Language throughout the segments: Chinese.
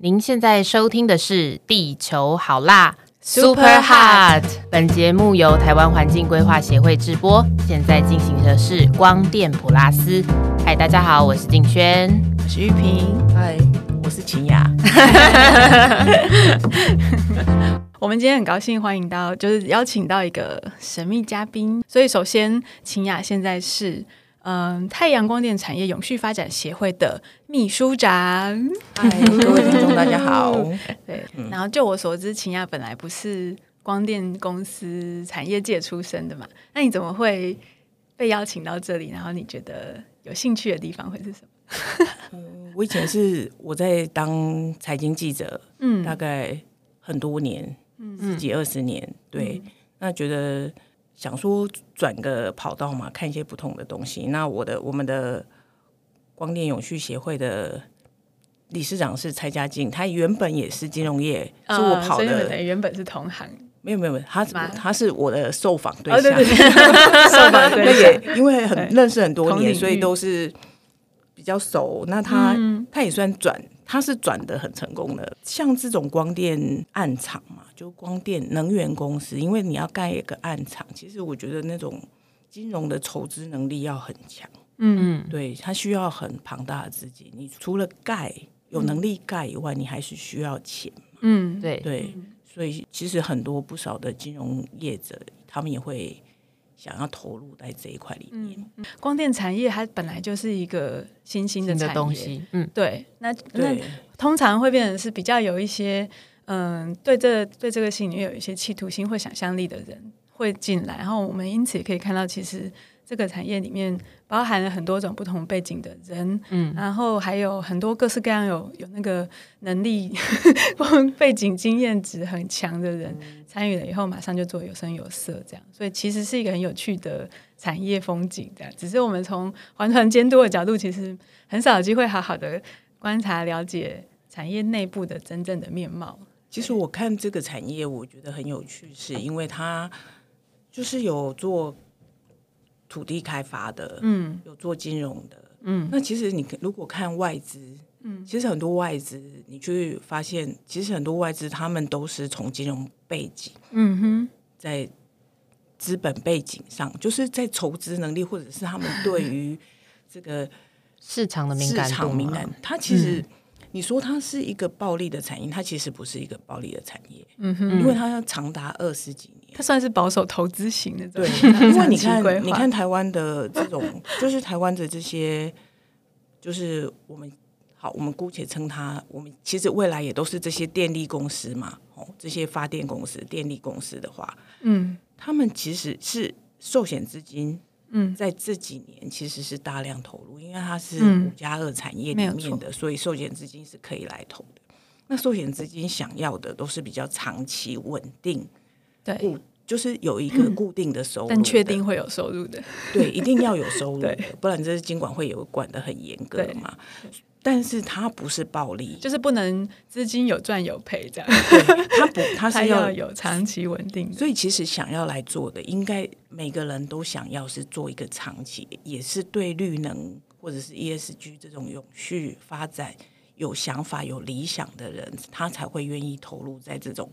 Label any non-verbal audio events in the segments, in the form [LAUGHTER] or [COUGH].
您现在收听的是《地球好辣》Super Hot。本节目由台湾环境规划协会直播，现在进行的是光电普拉斯。嗨，大家好，我是景轩，我是玉萍，嗨，我是秦雅。[LAUGHS] 我们今天很高兴欢迎到，就是邀请到一个神秘嘉宾。所以，首先，秦雅现在是。嗯，太阳光电产业永续发展协会的秘书长。嗨，各位听众，大家好。[LAUGHS] 对，然后就我所知，秦亚本来不是光电公司产业界出身的嘛？那你怎么会被邀请到这里？然后你觉得有兴趣的地方会是什么？嗯，[LAUGHS] 我以前是我在当财经记者，嗯，大概很多年，嗯，十几二十年，对，那觉得。想说转个跑道嘛，看一些不同的东西。那我的我们的光电永续协会的理事长是蔡家静，他原本也是金融业，是我跑的，原本是同行。没有没有，他他是我的受访对象，[LAUGHS] [LAUGHS] 受访对象，因为很认识很多年，所以都是比较熟。那他他也算转。他是转的很成功的，像这种光电暗厂嘛，就光电能源公司，因为你要盖一个暗厂，其实我觉得那种金融的筹资能力要很强，嗯嗯，对，它需要很庞大的资金。你除了盖有能力盖以外，你还是需要钱，嗯，对对，所以其实很多不少的金融业者，他们也会。想要投入在这一块里面，光电产业它本来就是一个新兴的东西，嗯，对，那那通常会变成是比较有一些，嗯，对这对这个领域有一些企图心或想象力的人会进来，然后我们因此也可以看到，其实。这个产业里面包含了很多种不同背景的人，嗯，然后还有很多各式各样有有那个能力、[LAUGHS] 背景经验值很强的人参与了以后，马上就做有声有色这样，所以其实是一个很有趣的产业风景的。只是我们从环团监督的角度，其实很少有机会好好的观察了解产业内部的真正的面貌。其实我看这个产业，我觉得很有趣，是因为它就是有做。土地开发的，嗯，有做金融的，嗯，那其实你如果看外资，嗯，其实很多外资，你去发现，其实很多外资他们都是从金融背景，嗯哼，在资本背景上，就是在筹资能力，或者是他们对 [LAUGHS] 于这个市场的敏感度，敏感，它其实。你说它是一个暴利的产业，它其实不是一个暴利的产业，嗯哼，因为它要长达二十几年，它算是保守投资型的，对，因为 [LAUGHS] 你看，你看台湾的这种，就是台湾的这些，就是我们好，我们姑且称它，我们其实未来也都是这些电力公司嘛，哦，这些发电公司、电力公司的话，嗯，他们其实是寿险资金。嗯，在这几年其实是大量投入，因为它是五加二产业里面的，所以寿险资金是可以来投的。那寿险资金想要的都是比较长期稳定，对，就是有一个固定的收入，但确定会有收入的，[LAUGHS] 对，一定要有收入的，不然这是监管会有管的很严格嘛。但是它不是暴利，就是不能资金有赚有赔这样。它不，它 [LAUGHS] 是要有长期稳定。所以其实想要来做的，应该每个人都想要是做一个长期，也是对绿能或者是 ESG 这种永续发展有想法、有理想的人，他才会愿意投入在这种，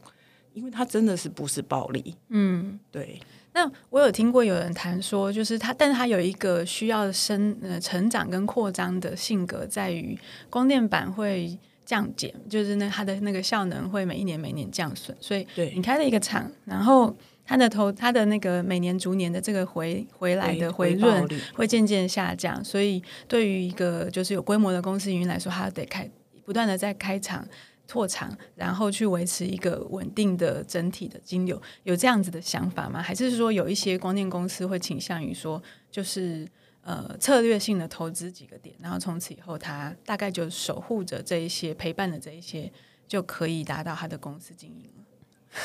因为他真的是不是暴力。嗯，对。那我有听过有人谈说，就是他，但是他有一个需要生呃成长跟扩张的性格，在于光电板会降减，就是那它的那个效能会每一年每年降损，所以你开了一个厂，然后它的投它的那个每年逐年的这个回回来的回润会渐渐下降，所以对于一个就是有规模的公司营运来说，它得开不断的在开厂。拓厂，然后去维持一个稳定的整体的金流，有这样子的想法吗？还是说有一些光电公司会倾向于说，就是呃策略性的投资几个点，然后从此以后，他大概就守护着这一些陪伴的这一些，就可以达到他的公司经营了。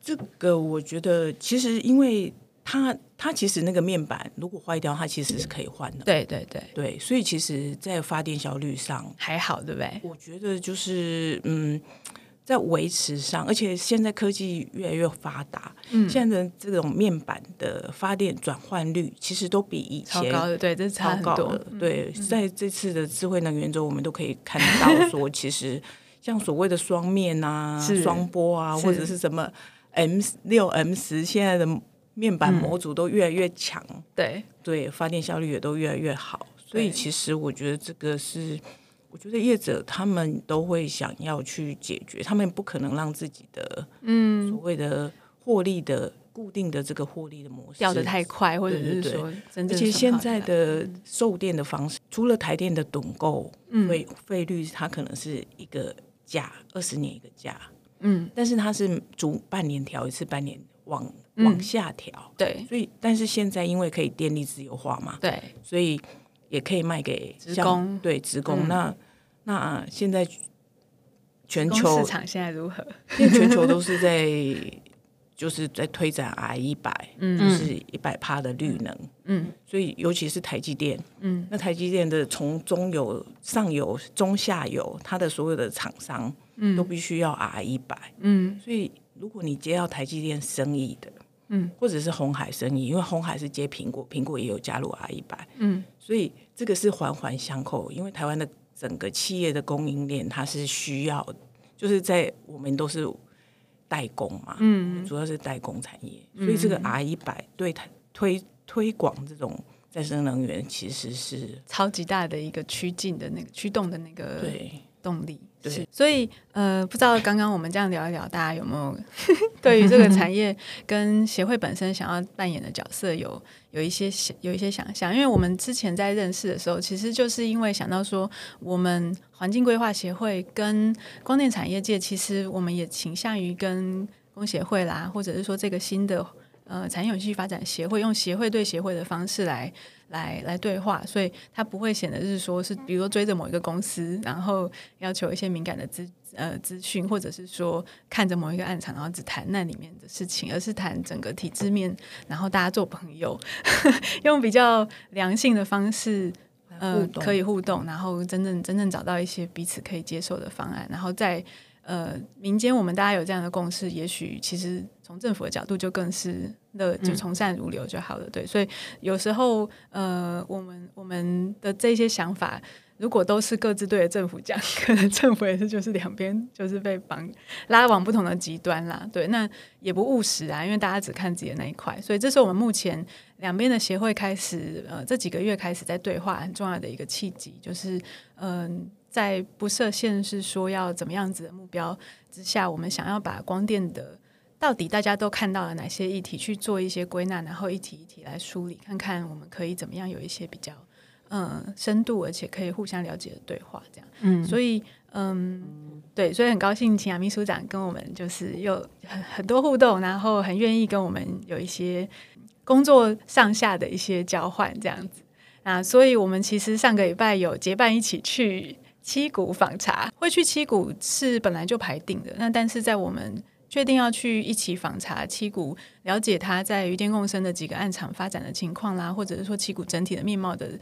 这个我觉得，其实因为。它它其实那个面板如果坏掉，它其实是可以换的。对对对对，所以其实，在发电效率上还好，对不对？我觉得就是嗯，在维持上，而且现在科技越来越发达，嗯，现在的这种面板的发电转换率其实都比以前高的，对，这是超高的。对，在这次的智慧能源中，我们都可以看到说，[LAUGHS] 其实。像所谓的双面啊、双波啊，或者是什么 M 六、M 十，现在的面板模组都越来越强，对。对，发电效率也都越来越好。所以其实我觉得这个是，我觉得业者他们都会想要去解决，他们不可能让自己的嗯。所谓的获利的。固定的这个获利的模式掉的太快，或者是说，而且现在的售电的方式，除了台电的趸购费费率，它可能是一个价，二十年一个价，嗯，但是它是逐半年调一次，半年往往下调，对，所以但是现在因为可以电力自由化嘛，对，所以也可以卖给职工，对职工。那那现在全球市场现在如何？因为全球都是在。[LAUGHS] 就是在推展 I 一百，就是一百帕的绿能，嗯，所以尤其是台积电，嗯，那台积电的从中游、上游、中下游，它的所有的厂商，嗯，都必须要 R 一百，嗯，所以如果你接到台积电生意的，嗯，或者是红海生意，因为红海是接苹果，苹果也有加入 R 一百，嗯，所以这个是环环相扣，因为台湾的整个企业的供应链，它是需要，就是在我们都是。代工嘛，嗯，主要是代工产业，所以这个 R 一百对它推推广这种再生能源，其实是超级大的一个趋进的那个驱动的那个对动力。对，所以呃，不知道刚刚我们这样聊一聊，大家有没有 [LAUGHS] 对于这个产业跟协会本身想要扮演的角色有有一些想有一些想象？因为我们之前在认识的时候，其实就是因为想到说，我们环境规划协会跟光电产业界，其实我们也倾向于跟工协会啦，或者是说这个新的呃产业永续发展协会，用协会对协会的方式来。来来对话，所以他不会显得是说是，比如说追着某一个公司，然后要求一些敏感的资呃资讯，或者是说看着某一个暗场，然后只谈那里面的事情，而是谈整个体制面，然后大家做朋友，[LAUGHS] 用比较良性的方式，呃，可以互动，然后真正真正找到一些彼此可以接受的方案，然后在呃民间，我们大家有这样的共识，也许其实。从政府的角度就更是乐，就从善如流就好了。对，所以有时候呃，我们我们的这些想法，如果都是各自对着政府讲，可能政府也是就是两边就是被绑拉往不同的极端啦。对，那也不务实啊，因为大家只看自己的那一块。所以这是我们目前两边的协会开始呃这几个月开始在对话很重要的一个契机，就是嗯，在不设限是说要怎么样子的目标之下，我们想要把光电的。到底大家都看到了哪些议题？去做一些归纳，然后一题一题来梳理，看看我们可以怎么样有一些比较嗯深度，而且可以互相了解的对话。这样，嗯，所以嗯，对，所以很高兴秦雅秘书长跟我们就是有很很多互动，然后很愿意跟我们有一些工作上下的一些交换，这样子啊。所以我们其实上个礼拜有结伴一起去七股访查，会去七股是本来就排定的，那但是在我们。确定要去一起访查七股，了解他在余电共生的几个案场发展的情况啦，或者是说七股整体的面貌的，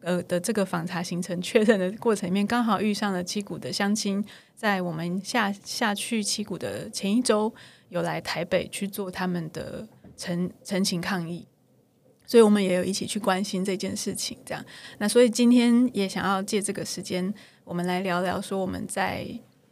呃的这个访查行程确认的过程里面，刚好遇上了七股的乡亲，在我们下下去七股的前一周，有来台北去做他们的陈陈情抗议，所以我们也有一起去关心这件事情。这样，那所以今天也想要借这个时间，我们来聊聊说我们在。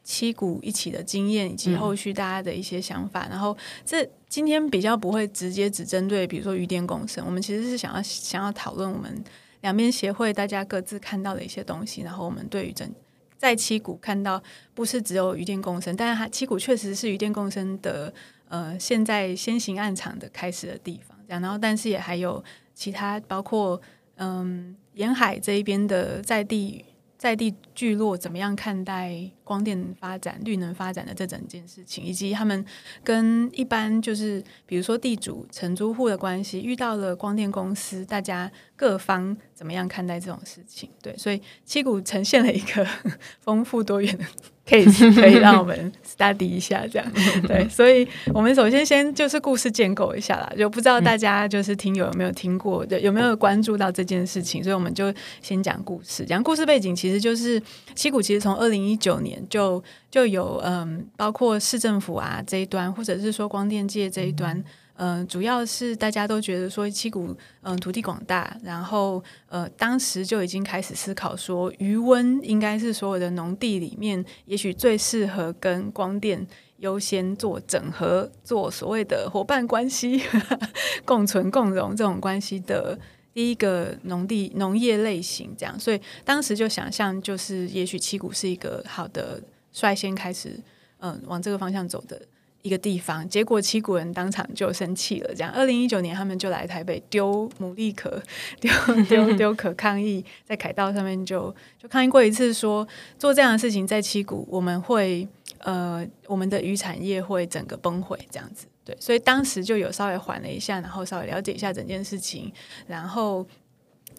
七股一起的经验以及后续大家的一些想法，然后这今天比较不会直接只针对，比如说余电共生，我们其实是想要想要讨论我们两边协会大家各自看到的一些东西，然后我们对于整在七股看到不是只有余电共生，但是它七股确实是余电共生的呃现在先行暗场的开始的地方，这样，然后但是也还有其他包括嗯沿海这一边的在地。在地聚落怎么样看待光电发展、绿能发展的这整件事情，以及他们跟一般就是比如说地主、承租户的关系，遇到了光电公司，大家各方怎么样看待这种事情？对，所以七股呈现了一个 [LAUGHS] 丰富多元的。可以可以让我们 study 一下这样，对，所以我们首先先就是故事建构一下啦，就不知道大家就是听友有没有听过，对有没有关注到这件事情，所以我们就先讲故事。讲故事背景其实就是七股，其实从二零一九年就就有嗯，包括市政府啊这一端，或者是说光电界这一端，嗯，主要是大家都觉得说七股嗯土地广大，然后呃当时就已经开始思考说余温应该是所有的农地里面，也许最适合跟光电优先做整合，做所谓的伙伴关系，[LAUGHS] 共存共荣这种关系的第一个农地农业类型，这样，所以当时就想象就是也许七股是一个好的率先开始嗯往这个方向走的。一个地方，结果七股人当场就生气了。这样，二零一九年他们就来台北丢牡蛎壳，丢丢丢壳抗议，在凯道上面就就抗议过一次，说做这样的事情在七股，我们会呃我们的渔产业会整个崩毁这样子。对，所以当时就有稍微缓了一下，然后稍微了解一下整件事情，然后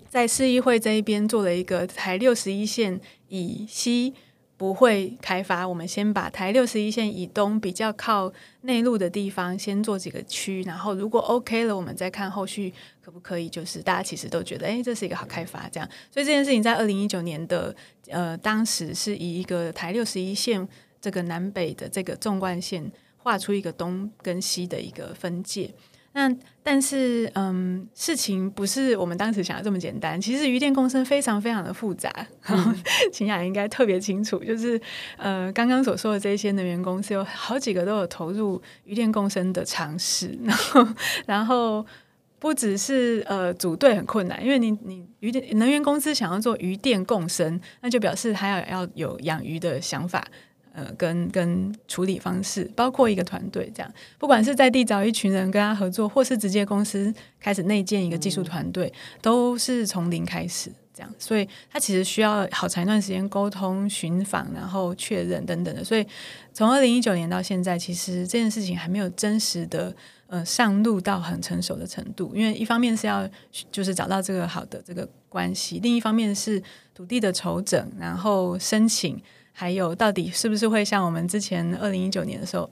在市议会这一边做了一个台六十一线以西。不会开发，我们先把台六十一线以东比较靠内陆的地方先做几个区，然后如果 OK 了，我们再看后续可不可以。就是大家其实都觉得，哎，这是一个好开发，这样。所以这件事情在二零一九年的呃，当时是以一个台六十一线这个南北的这个纵贯线画出一个东跟西的一个分界。那但是，嗯，事情不是我们当时想的这么简单。其实，鱼电共生非常非常的复杂。[LAUGHS] 秦雅应该特别清楚，就是呃，刚刚所说的这些能源公司，有好几个都有投入鱼电共生的尝试。[LAUGHS] 然后，然后不只是呃组队很困难，因为你你鱼电能源公司想要做鱼电共生，那就表示他要要有养鱼的想法。呃，跟跟处理方式，包括一个团队这样，不管是在地找一群人跟他合作，或是直接公司开始内建一个技术团队，都是从零开始这样，所以他其实需要好长一段时间沟通、寻访，然后确认等等的。所以从二零一九年到现在，其实这件事情还没有真实的呃上路到很成熟的程度，因为一方面是要就是找到这个好的这个关系，另一方面是土地的筹整，然后申请。还有，到底是不是会像我们之前二零一九年的时候，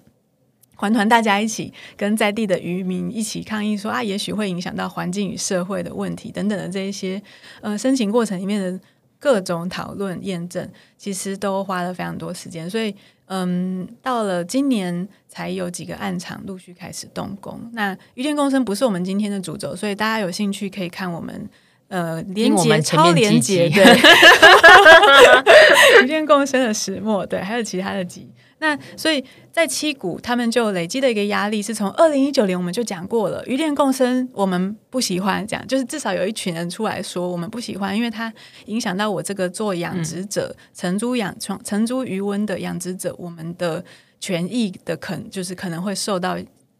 环团大家一起跟在地的渔民一起抗议，说啊，也许会影响到环境与社会的问题等等的这一些，呃，申请过程里面的各种讨论验证，其实都花了非常多时间。所以，嗯，到了今年才有几个暗场陆续开始动工。那渔电共生不是我们今天的主轴，所以大家有兴趣可以看我们。呃，连接超连接，对，[LAUGHS] 一片共生的石墨，对，还有其他的集。那所以在七股，他们就累积的一个压力，是从二零一九年我们就讲过了，鱼电共生我们不喜欢，讲就是至少有一群人出来说我们不喜欢，因为它影响到我这个做养殖者、承租养、承租余温的养殖者，我们的权益的可就是可能会受到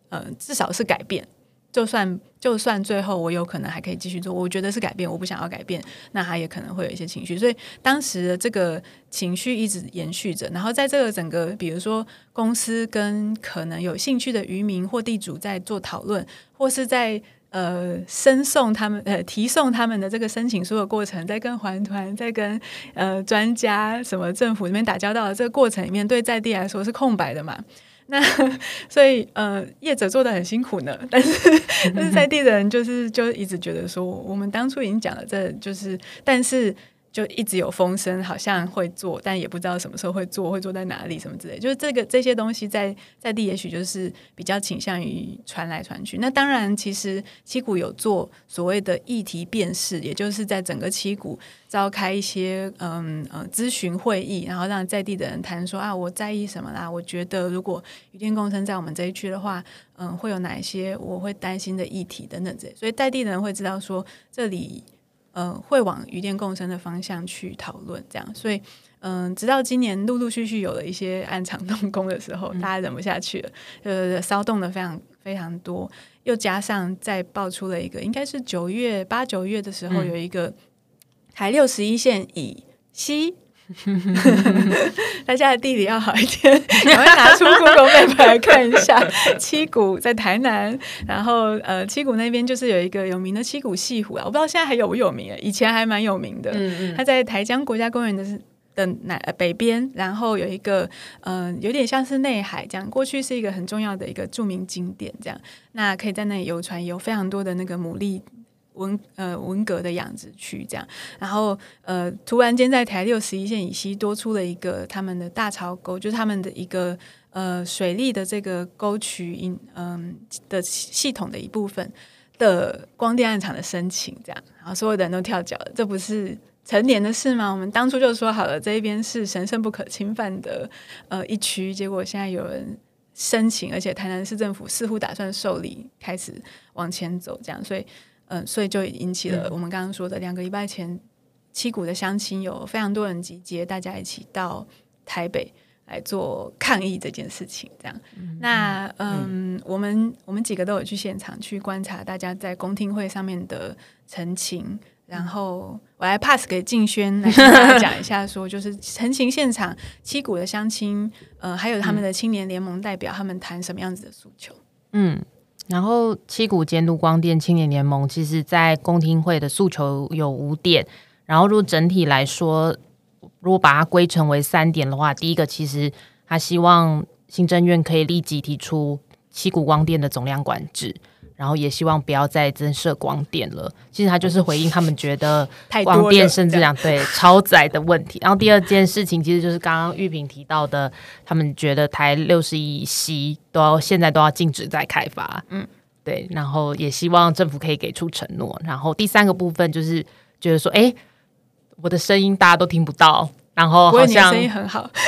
呃，至少是改变。就算就算最后我有可能还可以继续做，我觉得是改变，我不想要改变，那他也可能会有一些情绪，所以当时的这个情绪一直延续着。然后在这个整个，比如说公司跟可能有兴趣的渔民或地主在做讨论，或是在呃申送他们呃提送他们的这个申请书的过程，在跟环团、在跟呃专家什么政府那边打交道的这个过程里面，对在地来说是空白的嘛？[LAUGHS] 那所以呃，业者做的很辛苦呢，但是但是在地人就是就一直觉得说，我们当初已经讲了，这就是，但是。就一直有风声，好像会做，但也不知道什么时候会做，会做在哪里，什么之类。就是这个这些东西在在地，也许就是比较倾向于传来传去。那当然，其实七股有做所谓的议题辨识，也就是在整个七股召开一些嗯呃咨询会议，然后让在地的人谈说啊，我在意什么啦？我觉得如果雨电共生在我们这一区的话，嗯，会有哪一些我会担心的议题等等这些。所以在地的人会知道说这里。呃，会往余电共生的方向去讨论，这样，所以，嗯，直到今年陆陆续续有了一些暗场动工的时候，大家忍不下去了，呃，骚动的非常非常多，又加上再爆出了一个，应该是九月八九月的时候，有一个台六十一线以西。[LAUGHS] 大家的地理要好一点，[LAUGHS] 赶快拿出 Google Map 来看一下。[LAUGHS] 七股在台南，然后呃，七股那边就是有一个有名的七股西湖啊，我不知道现在还有不有名，以前还蛮有名的。嗯嗯，它在台江国家公园的的南北边，然后有一个嗯，有点像是内海这样，过去是一个很重要的一个著名景点，这样，那可以在那里游船，有非常多的那个牡蛎。文呃文革的养殖区这样，然后呃突然间在台六十一线以西多出了一个他们的大潮沟，就是他们的一个呃水利的这个沟渠嗯的系统的一部分的光电暗场的申请这样，然后所有的人都跳脚了，这不是成年的事吗？我们当初就说好了，这一边是神圣不可侵犯的呃一区，结果现在有人申请，而且台南市政府似乎打算受理开始往前走，这样，所以。嗯，所以就引起了我们刚刚说的两个礼拜前，七股的乡亲有非常多人集结，大家一起到台北来做抗议这件事情。这样，那嗯，我们我们几个都有去现场去观察大家在公听会上面的陈情，然后我来 pass 给静轩来跟大家讲一下，说就是陈情现场七股的乡亲，呃，还有他们的青年联盟代表，他们谈什么样子的诉求？嗯。然后七股监督光电青年联盟，其实在公听会的诉求有五点。然后，如果整体来说，如果把它归成为三点的话，第一个其实他希望行政院可以立即提出七股光电的总量管制。然后也希望不要再增设光电了。其实他就是回应他们觉得 [LAUGHS] 光电甚至讲对超载的问题。然后第二件事情其实就是刚刚玉萍提到的，他们觉得台六十一西都要现在都要禁止再开发。嗯，对。然后也希望政府可以给出承诺。然后第三个部分就是觉得说，哎，我的声音大家都听不到。然后好像声音很好，[LAUGHS]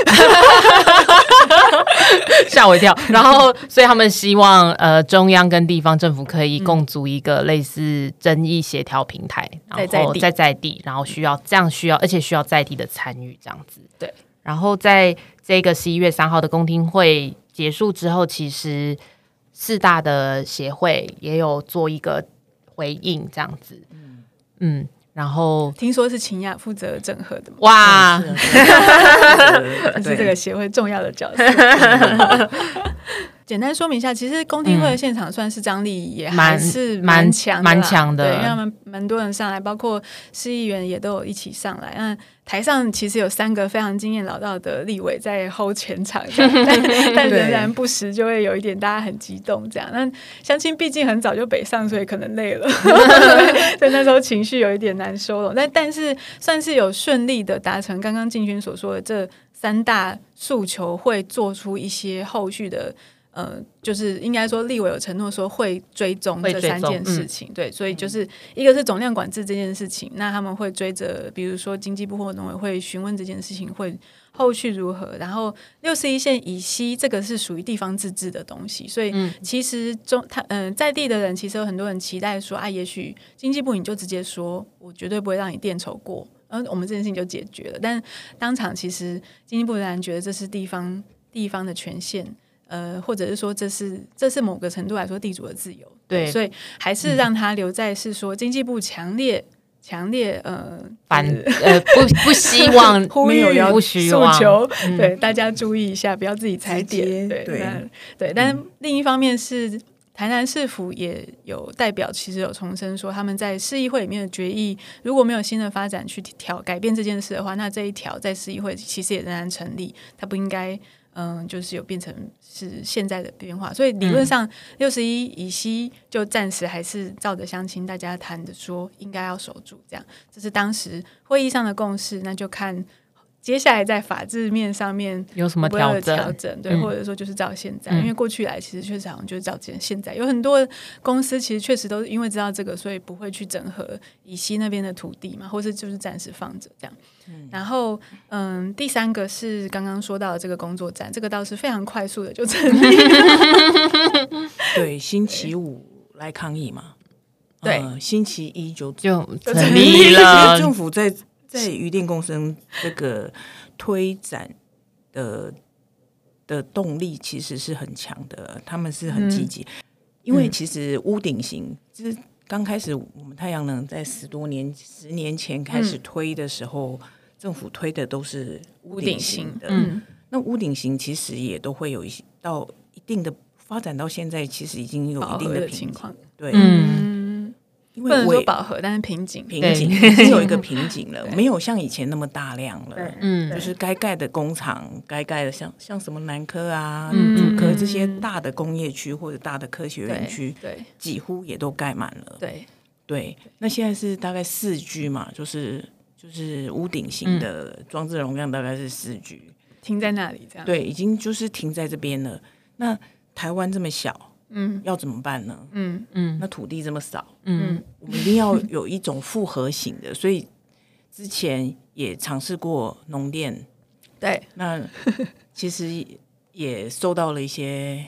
吓我一跳。然后，所以他们希望呃中央跟地方政府可以共组一个类似争议协调平台，然后在在地，然后需要这样需要，而且需要在地的参与这样子。对。然后在这个十一月三号的公听会结束之后，其实四大的协会也有做一个回应，这样子。嗯嗯。然后听说是秦雅负责整合的，哇，[LAUGHS] 是这个协会重要的角色。[LAUGHS] [LAUGHS] 简单说明一下，其实公听会的现场算是张力也还是蛮强蛮强的，对，因为他们蛮多人上来，包括市议员也都有一起上来。那台上其实有三个非常经验老道的立委在 hold 全场，[LAUGHS] 但但仍然不时就会有一点大家很激动这样。那相亲毕竟很早就北上，所以可能累了，[LAUGHS] 所以那时候情绪有一点难收了。但但是算是有顺利的达成刚刚静轩所说的这三大诉求，会做出一些后续的。呃，就是应该说，立委有承诺说会追踪这三件事情，对，所以就是一个是总量管制这件事情，那他们会追着，比如说经济部或农委会询问这件事情会后续如何，然后六十一线以西这个是属于地方自治的东西，所以其实中他嗯在地的人其实有很多人期待说啊，也许经济部你就直接说我绝对不会让你垫筹过，然后我们这件事情就解决了，但当场其实经济部仍然觉得这是地方地方的权限。呃，或者是说，这是这是某个程度来说地主的自由，对，所以还是让他留在是说经济部强烈强烈呃反呃不不希望 [LAUGHS] 呼吁不诉求，对大家注意一下，不要自己踩点，对对。但另一方面是台南市府也有代表，其实有重申说，他们在市议会里面的决议，如果没有新的发展去调改变这件事的话，那这一条在市议会其实也仍然成立，它不应该。嗯，就是有变成是现在的变化，所以理论上六十一以西就暂时还是照着相亲大家谈的说应该要守住，这样。这是当时会议上的共识，那就看接下来在法制面上面有什么调整，对，或者说就是照现在，因为过去来其实确实好像就是照现现在，有很多公司其实确实都是因为知道这个，所以不会去整合以西那边的土地嘛，或是就是暂时放着这样。然后，嗯，第三个是刚刚说到的这个工作站，这个倒是非常快速的就成立。[LAUGHS] 对，星期五来抗议嘛，对，星期一就就成立了。[LAUGHS] 政府在 [LAUGHS] 在余电共生这个推展的的动力其实是很强的，他们是很积极，因为其实屋顶型就是。刚开始我们太阳能在十多年、十年前开始推的时候。政府推的都是屋顶型的，嗯，那屋顶型其实也都会有一些到一定的发展，到现在其实已经有一定的情况，对，嗯，不能说饱和，但是瓶颈，瓶颈 [LAUGHS] 已经有一个瓶颈了，没有像以前那么大量了，嗯，就是该盖的工厂，该盖的像像什么南科啊、主科这些大的工业区或者大的科学园区，对，几乎也都盖满了，对。对，那现在是大概四 G 嘛，就是就是屋顶型的装置容量大概是四 G，停在那里这样。对，已经就是停在这边了。那台湾这么小，嗯，要怎么办呢？嗯。嗯，那土地这么少，嗯，我们一定要有一种复合型的，所以之前也尝试过农电，对，那其实也受到了一些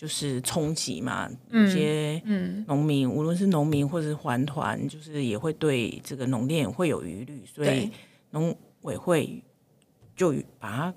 就是冲击嘛，有些农民，无论是农民或者是环团，就是也会对这个农电会有疑虑，所以农委会就把它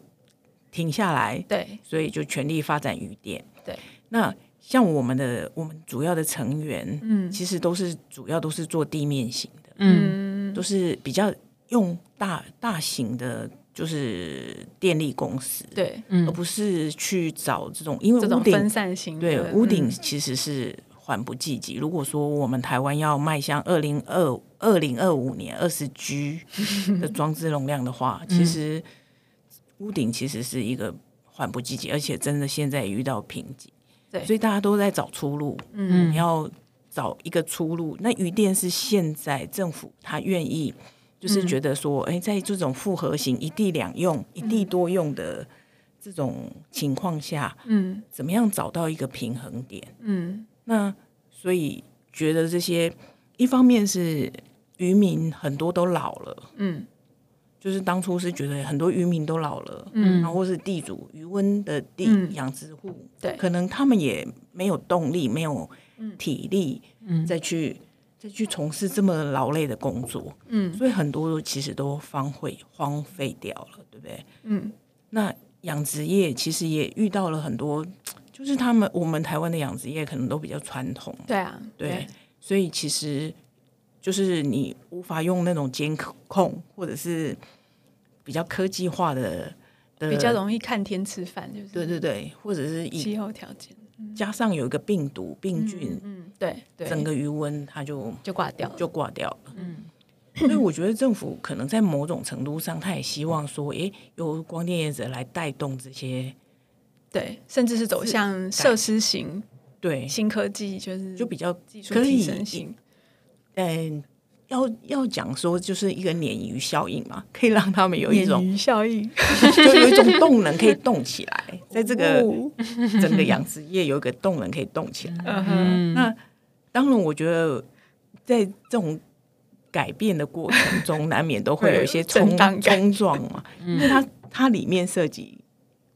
停下来，对，所以就全力发展渔电。对，那像我们的我们主要的成员，嗯，其实都是主要都是做地面型的，嗯，都是比较用大大型的，就是电力公司，对，而不是去找这种，因为屋顶分散型，对，屋顶其实是缓不济急。如果说我们台湾要迈向二零二二零二五年二十 G [LAUGHS] 的装置容量的话，其实屋顶其实是一个。缓不济急，而且真的现在也遇到瓶颈，对，所以大家都在找出路。嗯，要找一个出路。那余电是现在政府他愿意，就是觉得说，哎，在这种复合型一地两用、一地多用的这种情况下，嗯，怎么样找到一个平衡点？嗯，那所以觉得这些一方面是渔民很多都老了，嗯。就是当初是觉得很多渔民都老了，嗯，然后或是地主渔温的地养殖户，对，可能他们也没有动力，没有体力，嗯，再去再去从事这么劳累的工作，嗯，所以很多其实都荒废荒废掉了，对不对？嗯，那养殖业其实也遇到了很多，就是他们我们台湾的养殖业可能都比较传统，对啊，对，所以其实。就是你无法用那种监控，或者是比较科技化的，比较容易看天吃饭，就是对对对，或者是气候条件加上有一个病毒病菌，嗯，对，整个余温它就就挂掉，就挂掉了。嗯，[CLEARS THROAT] 所以我觉得政府可能在某种程度上，他也希望说，哎，由光电业者来带动这些，对，甚至是走向设施型，对，新科技就是就比较技术提升型。嗯，要要讲说就是一个鲶鱼效应嘛，可以让他们有一种鱼效应，[LAUGHS] 就有一种动能可以动起来，[LAUGHS] 在这个整个养殖业有一个动能可以动起来。那当然，我觉得在这种改变的过程中，难免都会有一些冲冲撞嘛，[LAUGHS] 因为它它里面涉及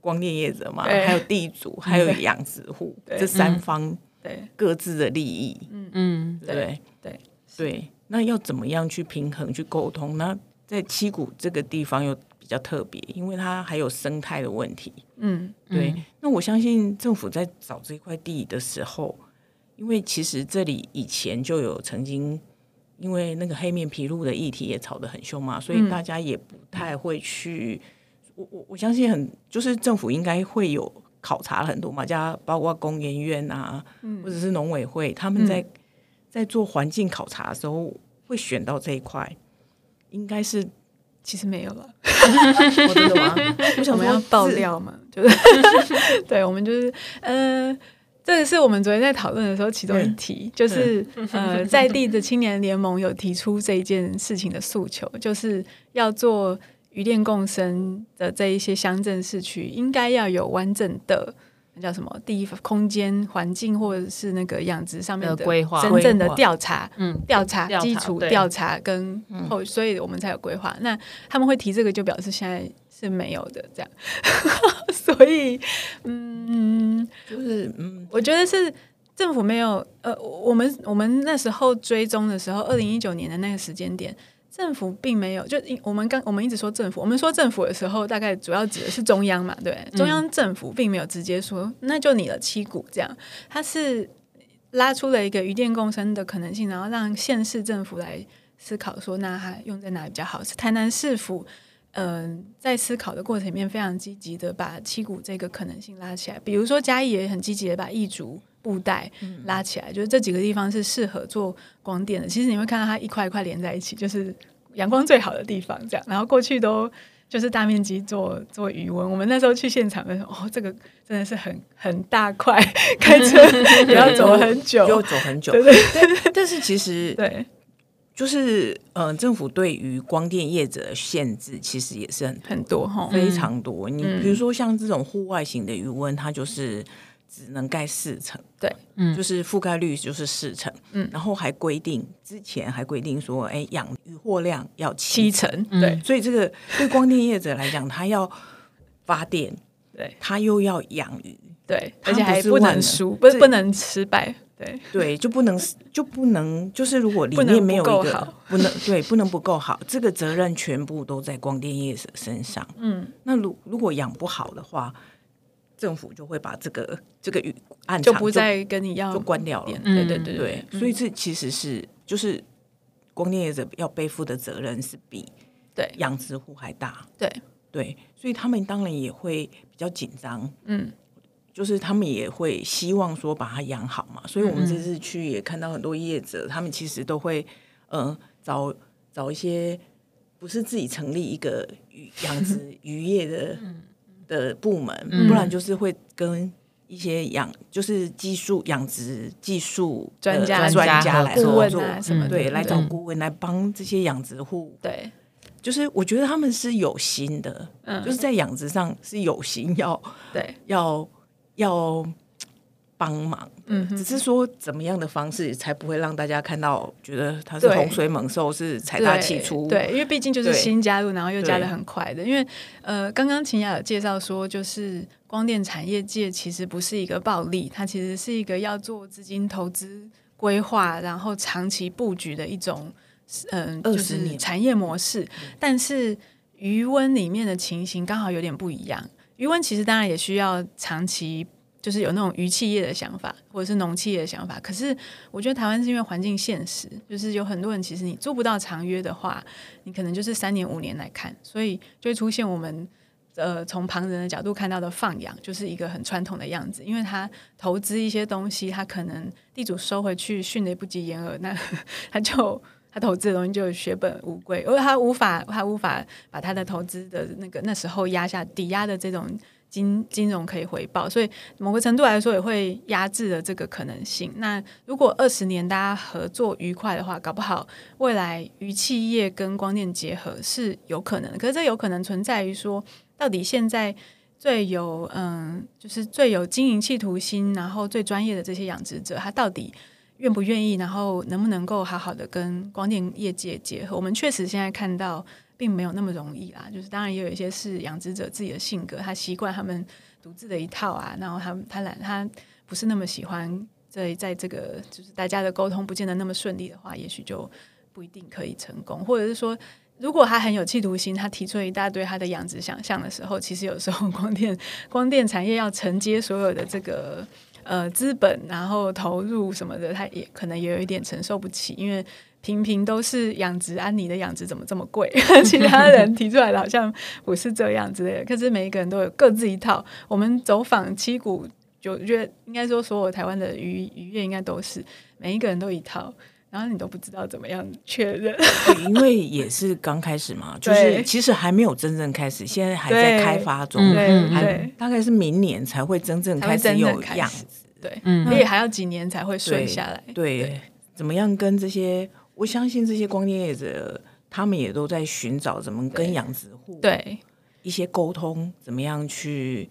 光电业者嘛，还有地主，还有养殖户这三方对各自的利益，嗯嗯，对对。对，那要怎么样去平衡、去沟通？那在七股这个地方又比较特别，因为它还有生态的问题。嗯，对。那我相信政府在找这块地的时候，因为其实这里以前就有曾经，因为那个黑面皮鹭的议题也吵得很凶嘛，所以大家也不太会去。我我我相信很，就是政府应该会有考察很多嘛，加包括工研院啊，或者是农委会他们在。在做环境考察的时候，会选到这一块，应该是其实没有了。[LAUGHS] 我真的吗？为什么要爆料嘛？就是 [LAUGHS] 对，我们就是呃，这个是我们昨天在讨论的时候其中一题，就是呃，[LAUGHS] 在地的青年联盟有提出这一件事情的诉求，就是要做渔电共生的这一些乡镇市区，应该要有完整的。叫什么？第一空间环境，或者是那个养殖上面的规划，真正的调查，嗯，调查基础调查跟后，所以我们才有规划。那他们会提这个，就表示现在是没有的，这样。[LAUGHS] 所以，嗯，就是嗯，我觉得是政府没有，呃，我们我们那时候追踪的时候，二零一九年的那个时间点。政府并没有，就我们刚我们一直说政府，我们说政府的时候，大概主要指的是中央嘛，对，中央政府并没有直接说，那就你的七股这样，它是拉出了一个余电共生的可能性，然后让县市政府来思考说，那它用在哪里比较好？是台南市府，嗯，在思考的过程里面非常积极的把七股这个可能性拉起来，比如说嘉义也很积极的把义竹。布袋拉起来，就是这几个地方是适合做光电的。其实你会看到它一块一块连在一起，就是阳光最好的地方。这样，然后过去都就是大面积做做余温。我们那时候去现场的时候，哦，这个真的是很很大块，开车 [LAUGHS] 也要走很久，又走很久。对对对，但是其实对。就是呃，政府对于光电业者的限制其实也是很很多哈，非常多。你比如说像这种户外型的余温，它就是只能盖四层，对，嗯，就是覆盖率就是四层，嗯，然后还规定之前还规定说，哎，养鱼货量要七成，对，所以这个对光电业者来讲，他要发电，对，他又要养鱼，对，而且还不能输，不是不能失败。对。对，就不能就不能，就是如果里面没有一个不能对，不能不够好，这个责任全部都在光电业者身上。嗯，那如如果养不好的话，政府就会把这个这个案就不再跟你要就关掉了。对对对对，所以这其实是就是光电业者要背负的责任是比对。养殖户还大。对。对，所以他们当然也会比较紧张。嗯。就是他们也会希望说把它养好嘛，所以我们这次去也看到很多业者，他们其实都会呃找找一些不是自己成立一个养殖渔业的的部门，不然就是会跟一些养就是技术养殖技术专家专家来合作什么对，来找顾问来帮这些养殖户。对，就是我觉得他们是有心的，嗯，就是在养殖上是有心要对要。要帮忙，嗯，只是说怎么样的方式才不会让大家看到觉得他是洪水猛兽，是财大气粗？对，因为毕竟就是新加入，然后又加的很快的。因为呃，刚刚秦雅有介绍说，就是光电产业界其实不是一个暴利，它其实是一个要做资金投资规划，然后长期布局的一种，嗯，就是产业模式。但是余温里面的情形刚好有点不一样。余温其实当然也需要长期，就是有那种渔企业的想法，或者是农企业的想法。可是我觉得台湾是因为环境现实，就是有很多人其实你做不到长约的话，你可能就是三年五年来看，所以就会出现我们呃从旁人的角度看到的放养，就是一个很传统的样子。因为他投资一些东西，他可能地主收回去，迅雷不及掩耳，那 [LAUGHS] 他就。他投资的东西就血本无归，因为他无法，他无法把他的投资的那个那时候压下抵押的这种金金融可以回报，所以某个程度来说也会压制了这个可能性。那如果二十年大家合作愉快的话，搞不好未来与企业跟光电结合是有可能的。可是这有可能存在于说，到底现在最有嗯，就是最有经营企图心，然后最专业的这些养殖者，他到底？愿不愿意，然后能不能够好好的跟光电业界结合？我们确实现在看到，并没有那么容易啦。就是当然也有一些是养殖者自己的性格，他习惯他们独自的一套啊，然后他他懒，他不是那么喜欢在在这个就是大家的沟通不见得那么顺利的话，也许就不一定可以成功。或者是说，如果他很有企图心，他提出一大堆他的养殖想象的时候，其实有时候光电光电产业要承接所有的这个。呃，资本然后投入什么的，他也可能也有一点承受不起，因为平平都是养殖，安妮的养殖怎么这么贵？[LAUGHS] 其他人提出来的好像不是这样之类的。可是每一个人都有各自一套。我们走访七股，就觉得应该说所有台湾的渔渔业应该都是每一个人都一套，然后你都不知道怎么样确认。[LAUGHS] 因为也是刚开始嘛，就是其实还没有真正开始，现在还在开发中，对，大概是明年才会真正开始有样子。对，所以还要几年才会顺下来。对，怎么样跟这些？我相信这些光电业者，他们也都在寻找怎么跟养殖户对一些沟通，怎么样去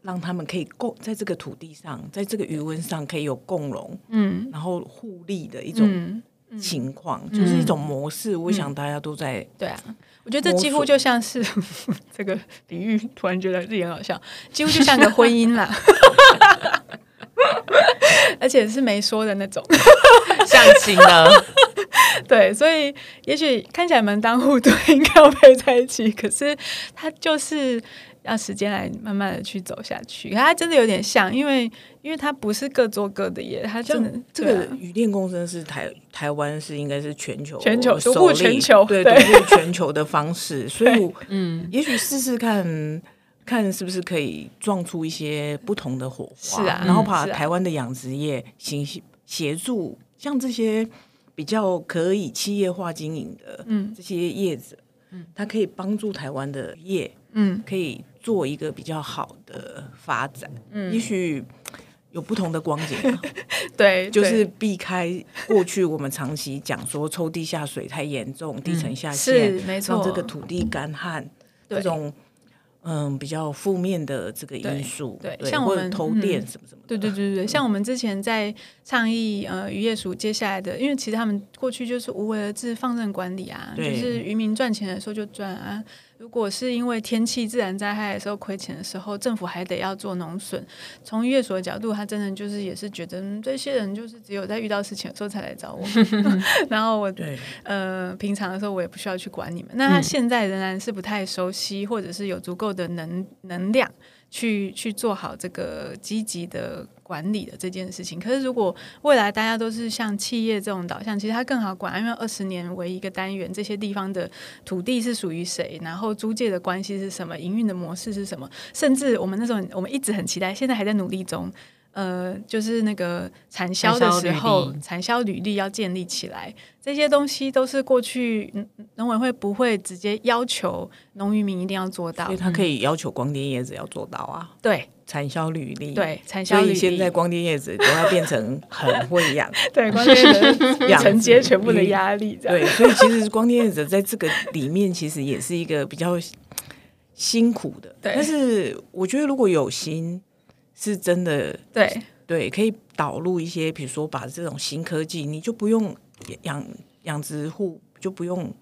让他们可以共在这个土地上，在这个余温上可以有共荣，嗯，然后互利的一种情况，就是一种模式。我想大家都在对啊，我觉得这几乎就像是 [LAUGHS] 这个比喻，突然觉得自己很好笑，几乎就像个婚姻啦。[LAUGHS] 而且是没说的那种，[LAUGHS] 相亲的，[LAUGHS] 对，所以也许看起来门当户对，应该要配在一起，可是他就是要时间来慢慢的去走下去。他真的有点像，因为因为他不是各做各的耶，他真的这个雨电共生是台台湾是应该是全球全球独步全球，对独步全球的方式，所以嗯，也许试试看。看是不是可以撞出一些不同的火花，是啊，然后把台湾的养殖业行协助，像这些比较可以企业化经营的，嗯，这些业者，它可以帮助台湾的业，嗯，可以做一个比较好的发展。嗯，也许有不同的光景，[LAUGHS] 对，[LAUGHS] 就是避开过去我们长期讲说抽地下水太严重，地层下陷，没错，这个土地干旱这种。嗯，比较负面的这个因素，对，像我们投电什么什么，对对对对，像我们之前在倡议呃渔业署接下来的，因为其实他们过去就是无为而治、放任管理啊，就是渔民赚钱的时候就赚啊。如果是因为天气自然灾害的时候亏钱的时候，政府还得要做农损。从渔业所的角度，他真的就是也是觉得这些人就是只有在遇到事情的时候才来找我，[LAUGHS] 然后我呃平常的时候我也不需要去管你们。那他现在仍然是不太熟悉，或者是有足够的能能量。去去做好这个积极的管理的这件事情。可是，如果未来大家都是像企业这种导向，其实它更好管，因为二十年为一个单元，这些地方的土地是属于谁，然后租借的关系是什么，营运的模式是什么，甚至我们那种我们一直很期待，现在还在努力中。呃，就是那个产销的时候，产销履历要建立起来，这些东西都是过去农委会不会直接要求农渔民一定要做到，所以他可以要求光电叶子要做到啊。对，产销履历，对，产销履历。现在光电叶子都要变成 [LAUGHS] 很会养，对，光电叶子承接全部的压力，对，所以其实光电叶子在这个里面其实也是一个比较辛苦的，但是我觉得如果有心。是真的，对对，可以导入一些，比如说把这种新科技，你就不用养养殖户，就不用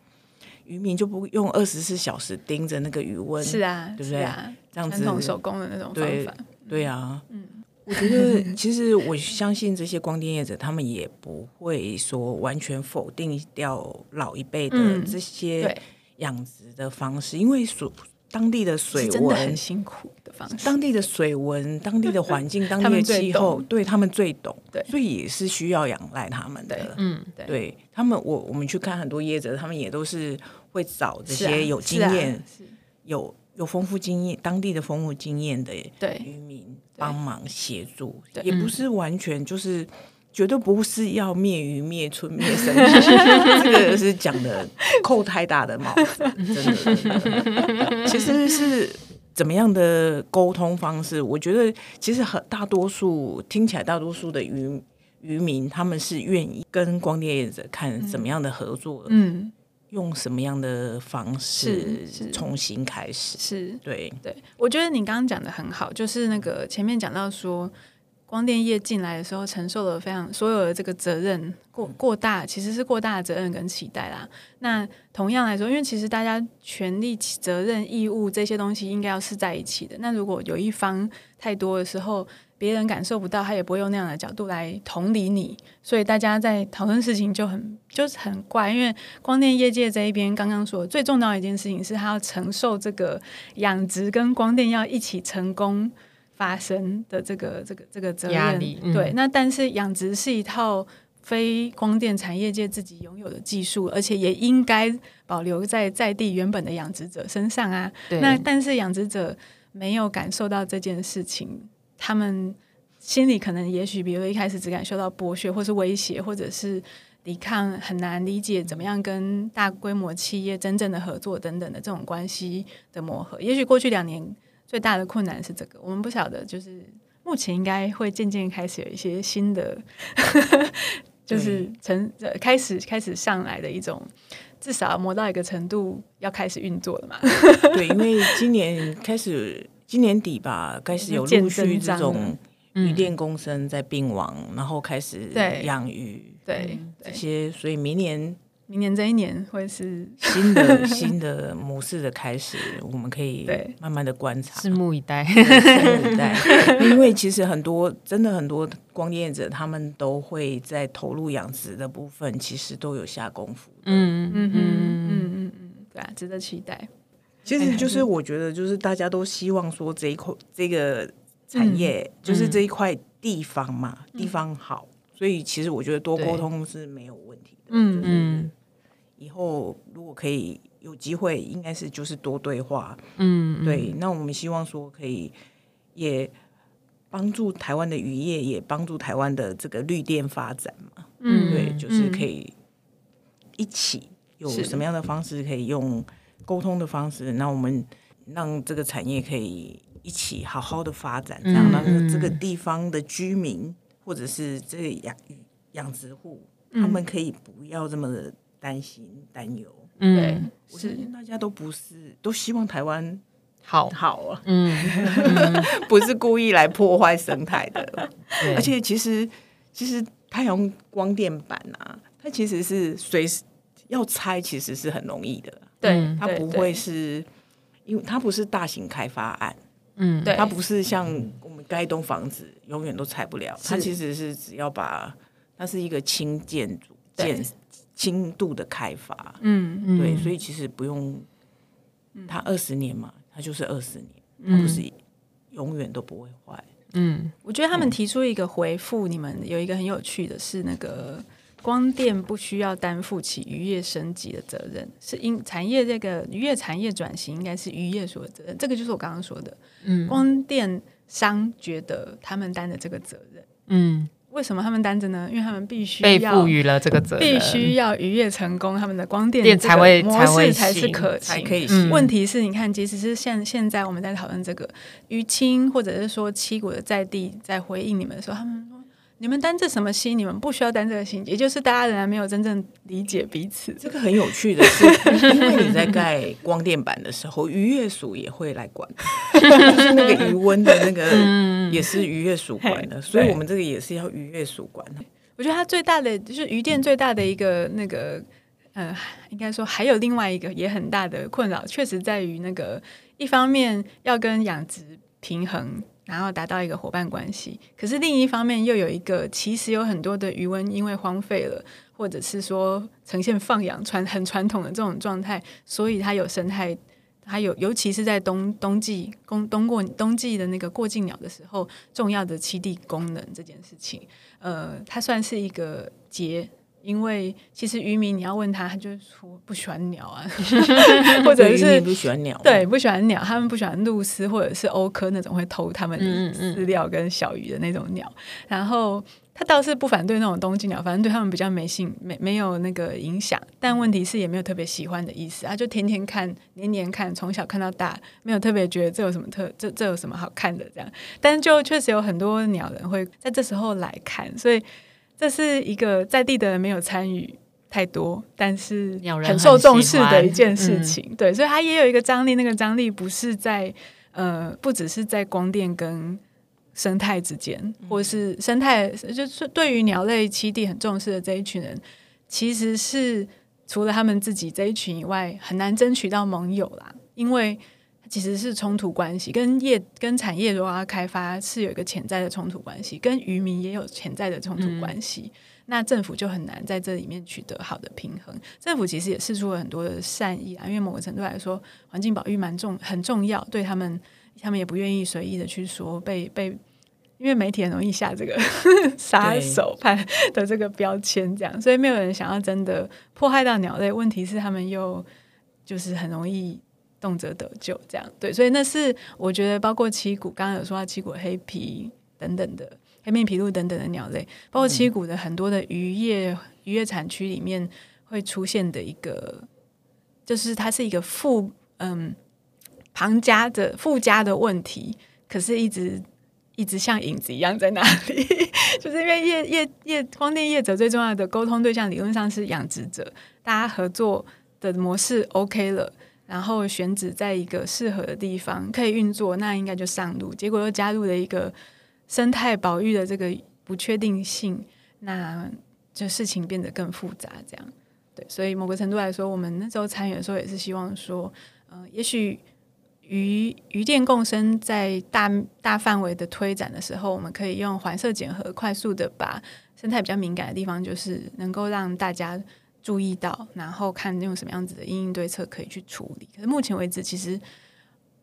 渔民就不用二十四小时盯着那个鱼温，是啊，对不对？啊这样子手工的那种方法，对啊，嗯，我觉得 [LAUGHS] 其实我相信这些光电业者，他们也不会说完全否定掉老一辈的这些养殖的方式，因为所。当地的水温很辛苦的方式，当地的水文、[LAUGHS] 当地的环境、当地的气候，对他们最懂，对，所以也是需要仰赖他们的。嗯，对。他们，我我们去看很多业者，他们也都是会找这些有经验、有有丰富经验、当地的丰富经验的渔民帮忙协助，也不是完全就是。绝对不是要灭鱼灭村灭生，[LAUGHS] 这个是讲的扣太大的帽子，真的。其实是怎么样的沟通方式？我觉得其实很大多数听起来，大多数的渔渔民他们是愿意跟光电业者看怎么样的合作，嗯，用什么样的方式重新开始？是对对，我觉得你刚刚讲的很好，就是那个前面讲到说。光电业进来的时候，承受了非常所有的这个责任过过大，其实是过大的责任跟期待啦。那同样来说，因为其实大家权利、责任、义务这些东西应该要是在一起的。那如果有一方太多的时候，别人感受不到，他也不会用那样的角度来同理你。所以大家在讨论事情就很就是很怪，因为光电业界这一边刚刚说最重要的一件事情是，他要承受这个养殖跟光电要一起成功。发生的这个这个这个责任，对，那但是养殖是一套非光电产业界自己拥有的技术，而且也应该保留在在地原本的养殖者身上啊。那但是养殖者没有感受到这件事情，他们心里可能也许，比如一开始只感受到剥削，或是威胁，或者是抵抗，很难理解怎么样跟大规模企业真正的合作等等的这种关系的磨合。也许过去两年。最大的困难是这个，我们不晓得，就是目前应该会渐渐开始有一些新的，就是成开始开始上来的一种，至少磨到一个程度，要开始运作了嘛？[LAUGHS] 对，因为今年开始，今年底吧，开始有陆续这种渔电共生在并网，然后开始养鱼，对这些，所以明年。明年这一年会是新的 [LAUGHS] 新的模式的开始，我们可以慢慢的观察，拭目以待，拭目以待。[LAUGHS] 因为其实很多真的很多光电者，他们都会在投入养殖的部分，其实都有下功夫。嗯嗯嗯嗯嗯嗯，对啊，值得期待。其实就是我觉得，就是大家都希望说这一块这个产业，就是这一块地方嘛，地方好，所以其实我觉得多沟通是没有问题的。嗯嗯，以后如果可以有机会，应该是就是多对话。嗯，对。那我们希望说可以也帮助台湾的渔业，也帮助台湾的这个绿电发展嘛。嗯，对，就是可以一起有什么样的方式可以用沟通的方式，那我们让这个产业可以一起好好的发展，这样让这个地方的居民或者是这个养养殖户，他们可以不要这么的担心担忧。嗯，是大家都不是都希望台湾好好啊，嗯，[LAUGHS] 不是故意来破坏生态的。而且其实其实太阳光电板啊，它其实是随时要拆，其实是很容易的。对，它不会是因为它不是大型开发案，嗯，对，它不是像我们盖一栋房子永远都拆不了。它其实是只要把它是一个轻建筑建。轻度的开发，嗯，对，所以其实不用，它二十年嘛，它就是二十年，它不是永远都不会坏。嗯，我觉得他们提出一个回复，你们有一个很有趣的是，那个光电不需要担负起渔业升级的责任，是因产业这个渔业产业转型应该是渔业所的责任。这个就是我刚刚说的，嗯，光电商觉得他们担的这个责任，嗯。为什么他们担着呢？因为他们必须被赋予了这个责任，必须要逾越成功，他们的光电才会模式才是可才可以行。问题是，你看，即使是现现在我们在讨论这个于青，或者是说七股的在地在回应你们的时候，他们。你们担这什么心？你们不需要担这个心，也就是大家仍然没有真正理解彼此。这个很有趣的是，[LAUGHS] 因为你在盖光电板的时候，渔业署也会来管，[LAUGHS] 就是那个余温的那个也是渔业署管的，所以我们这个也是要渔业署管的。我觉得它最大的就是渔电最大的一个那个，呃，应该说还有另外一个也很大的困扰，确实在于那个一方面要跟养殖平衡。然后达到一个伙伴关系，可是另一方面又有一个，其实有很多的余温因为荒废了，或者是说呈现放养传很传统的这种状态，所以它有生态，它有尤其是在冬冬季冬冬过冬季的那个过境鸟的时候，重要的栖地功能这件事情，呃，它算是一个结。因为其实渔民，你要问他，他就说不喜欢鸟啊，[LAUGHS] 或者是不喜欢鸟，对，不喜欢鸟，他们不喜欢露丝或者是欧科那种会偷他们饲料跟小鱼的那种鸟。然后他倒是不反对那种冬季鸟，反正对他们比较没兴没没有那个影响。但问题是也没有特别喜欢的意思，他就天天看，年年看，从小看到大，没有特别觉得这有什么特这这有什么好看的这样。但就确实有很多鸟人会在这时候来看，所以。这是一个在地的人没有参与太多，但是很受重视的一件事情。对，所以它也有一个张力，那个张力不是在呃，不只是在光电跟生态之间，或是生态，就是对于鸟类栖地很重视的这一群人，其实是除了他们自己这一群以外，很难争取到盟友啦，因为。其实是冲突关系，跟业跟产业如果要开发是有一个潜在的冲突关系，跟渔民也有潜在的冲突关系。那政府就很难在这里面取得好的平衡。政府其实也试出了很多的善意啊，因为某个程度来说，环境保育蛮重很重要，对他们他们也不愿意随意的去说被被，因为媒体很容易下这个 [LAUGHS] 杀手派的这个标签，这样，所以没有人想要真的迫害到鸟类。问题是他们又就是很容易。动辄得救，这样对，所以那是我觉得，包括七股，刚刚有说到七股黑皮等等的黑面皮鹭等等的鸟类，包括七股的很多的渔业渔业产区里面会出现的一个，就是它是一个附嗯旁加的附加的问题，可是一直一直像影子一样在那里，[LAUGHS] 就是因为业业业光电业者最重要的沟通对象理论上是养殖者，大家合作的模式 OK 了。然后选址在一个适合的地方可以运作，那应该就上路。结果又加入了一个生态保育的这个不确定性，那就事情变得更复杂。这样对，所以某个程度来说，我们那时候参与的时候也是希望说，呃，也许鱼鱼电共生在大大范围的推展的时候，我们可以用环色检核快速的把生态比较敏感的地方，就是能够让大家。注意到，然后看用什么样子的应对策可以去处理。可是目前为止，其实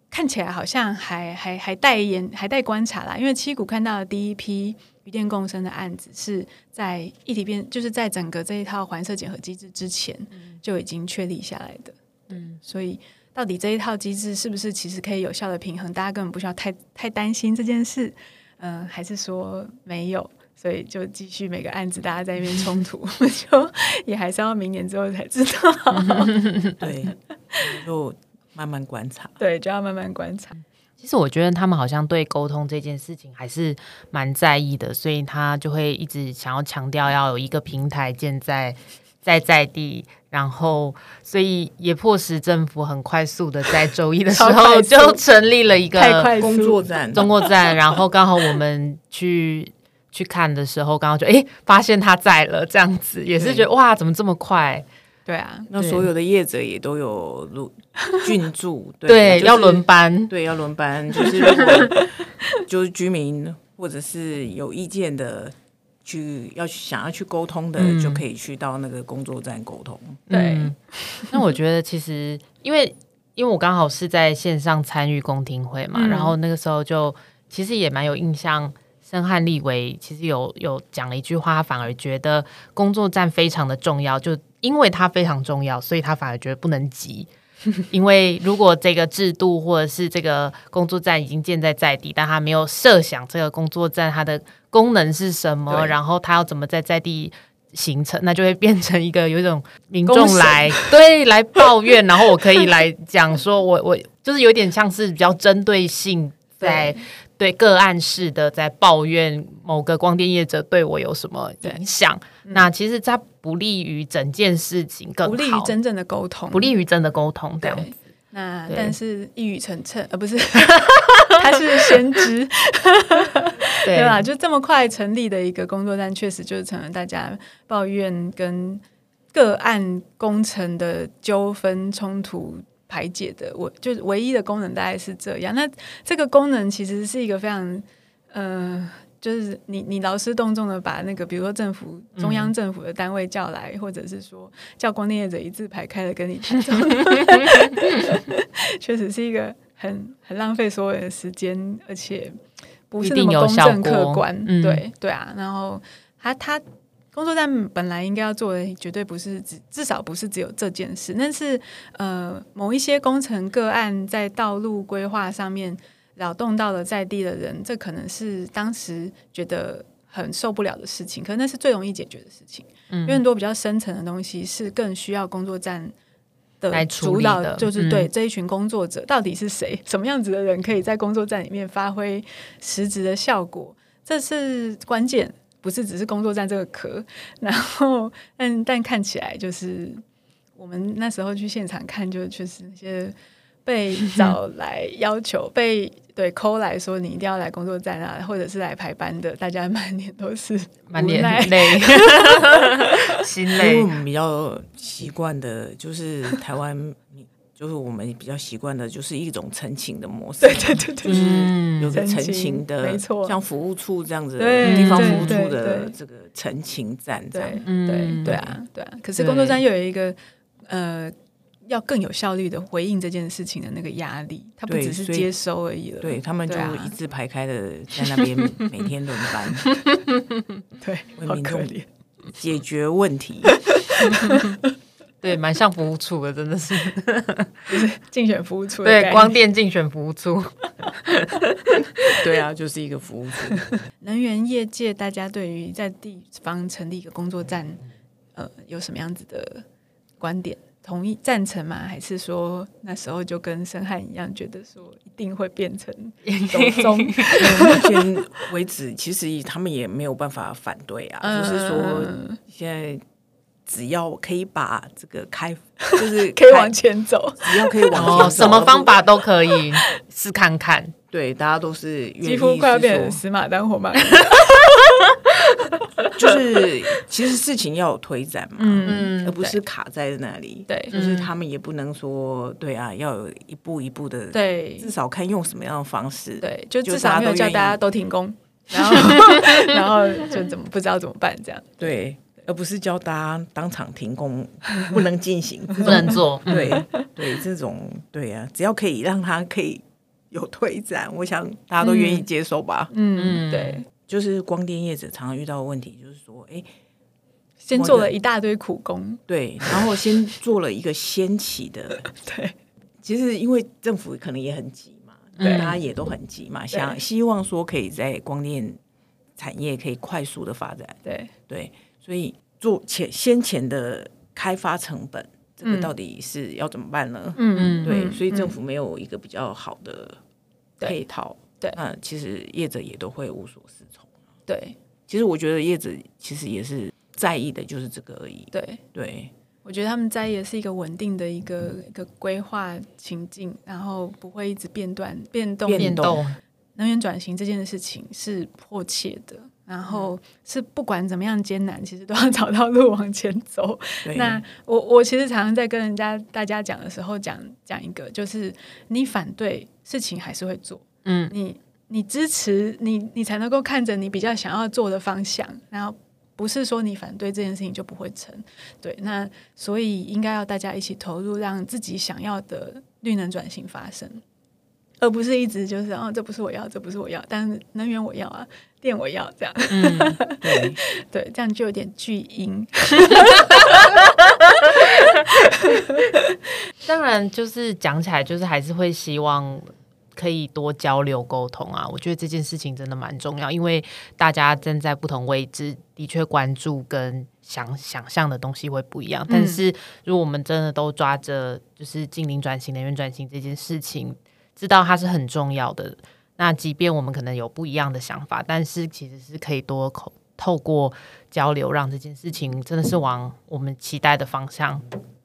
看起来好像还还还待研，还待观察啦。因为七股看到的第一批余电共生的案子，是在一体变，就是在整个这一套环设检核机制之前就已经确立下来的。嗯，所以到底这一套机制是不是其实可以有效的平衡？大家根本不需要太太担心这件事。嗯，还是说没有？所以就继续每个案子，大家在那边冲突，[LAUGHS] 就也还是要明年之后才知道。[LAUGHS] 对，就慢慢观察。[LAUGHS] 对，就要慢慢观察。其实我觉得他们好像对沟通这件事情还是蛮在意的，所以他就会一直想要强调要有一个平台建在在在地，然后所以也迫使政府很快速的在周一的时候就成立了一个工作站，中国站，然后刚好我们去去看的时候，刚刚就哎发现他在了，这样子也是觉得哇，怎么这么快？对啊，那所有的业者也都有入 [LAUGHS] 进驻，对，要轮班，对，要轮班，就是如果 [LAUGHS] 就是居民或者是有意见的，去要想要去沟通的，就可以去到那个工作站沟通。对，[LAUGHS] 那我觉得其实因为因为我刚好是在线上参与公听会嘛，然后那个时候就其实也蛮有印象。申汉立维其实有有讲了一句话，他反而觉得工作站非常的重要，就因为它非常重要，所以他反而觉得不能急。[LAUGHS] 因为如果这个制度或者是这个工作站已经建在在地，但他没有设想这个工作站它的功能是什么，然后他要怎么在在地形成，那就会变成一个有一种民众来 [LAUGHS] 对来抱怨，然后我可以来讲说，我我就是有点像是比较针对性在。对个案式的在抱怨某个光电业者对我有什么影响，那其实它不利于整件事情，更不利于真正的沟通，不利于真的沟通这样子。那但是一语成谶，呃，不是，[LAUGHS] 他是先知，[LAUGHS] 对吧？就这么快成立的一个工作站，确实就是成了大家抱怨跟个案工程的纠纷冲突。排解的，我就是唯一的功能，大概是这样。那这个功能其实是一个非常，呃，就是你你劳师动众的把那个，比如说政府中央政府的单位叫来，或者是说叫光电业者一字排开的跟你谈，[LAUGHS] 确实是一个很很浪费所有的时间，而且不是那么公正客观。对对啊，然后他他。工作站本来应该要做的，绝对不是只至少不是只有这件事。但是，呃，某一些工程个案在道路规划上面扰动到了在地的人，这可能是当时觉得很受不了的事情。可能那是最容易解决的事情，因为很多比较深层的东西是更需要工作站的主导，就是对这一群工作者到底是谁，什么样子的人可以在工作站里面发挥实质的效果，这是关键。不是只是工作站这个壳，[LAUGHS] 然后但但看起来就是我们那时候去现场看，就确实那些被找来要求被对抠来说你一定要来工作站啊，或者是来排班的，大家满脸都是满脸 [LAUGHS] 累，心累。因为我们比较习惯的就是台湾。就是我们比较习惯的，就是一种陈情的模式，对对对对，就是有个陈情的，没错，像服务处这样子，地方服务处的这个陈情站，这样，对对啊，对啊。可是工作站又有一个呃，要更有效率的回应这件事情的那个压力，它不只是接收而已了。对他们就一字排开的在那边 [LAUGHS] 每天轮班，对，为民众解决问题。[LAUGHS] 对，[LAUGHS] 蛮像服务处的，真的是，就是竞选服务处。对，光电竞选服务处。[LAUGHS] 对啊，[LAUGHS] 就是一个服务处。能源业界，大家对于在地方成立一个工作站，呃，有什么样子的观点？同意赞成吗？还是说那时候就跟申汉一样，觉得说一定会变成中中？目前为止，其实他们也没有办法反对啊，就是说现在。只要可以把这个开，[LAUGHS] 就是可以往前走，只要可以往前走，什么方法都可以试看看。对，大家都是几乎快要变成死马当活马医。[LAUGHS] 就是其实事情要有推展嘛，嗯，而不是卡在那里。对，就是他们也不能说，对啊，要有一步一步的，对，至少看用什么样的方式。对，就至少没有叫大家都停工，然后 [LAUGHS] 然后就怎么不知道怎么办这样。对。而不是教大家当场停工，[LAUGHS] 不能进行，[LAUGHS] 不能做。对对，这种对呀，只要可以让他可以有推展，我想大家都愿意接受吧。嗯嗯，对，就是光电业者常常遇到的问题，就是说，哎，先做了一大堆苦工，对，然后先做了一个先起的，[LAUGHS] 对。其实因为政府可能也很急嘛，大家也都很急嘛，想希望说可以在光电产业可以快速的发展。对对。所以做前先前的开发成本，这个到底是要怎么办呢？嗯嗯，对，所以政府没有一个比较好的配套，对，那其实业者也都会无所适从。对，其实我觉得业者其实也是在意的，就是这个而已。对对，我觉得他们在意的是一个稳定的一个一个规划情境，然后不会一直变断变动变动。能源转型这件事情是迫切的。然后是不管怎么样艰难，其实都要找到路往前走。[LAUGHS] 那我我其实常常在跟人家大家讲的时候，讲讲一个，就是你反对事情还是会做，嗯，你你支持你你才能够看着你比较想要做的方向，然后不是说你反对这件事情就不会成。对，那所以应该要大家一起投入，让自己想要的绿能转型发生。而不是一直就是哦，这不是我要，这不是我要，但是能源我要啊，电我要这样，[LAUGHS] 对对，这样就有点巨婴。[LAUGHS] 当然，就是讲起来，就是还是会希望可以多交流沟通啊。我觉得这件事情真的蛮重要，因为大家站在不同位置，的确关注跟想想象的东西会不一样。但是，如果我们真的都抓着就是近零转型、能源转型这件事情。知道它是很重要的，那即便我们可能有不一样的想法，但是其实是可以多口透过交流，让这件事情真的是往我们期待的方向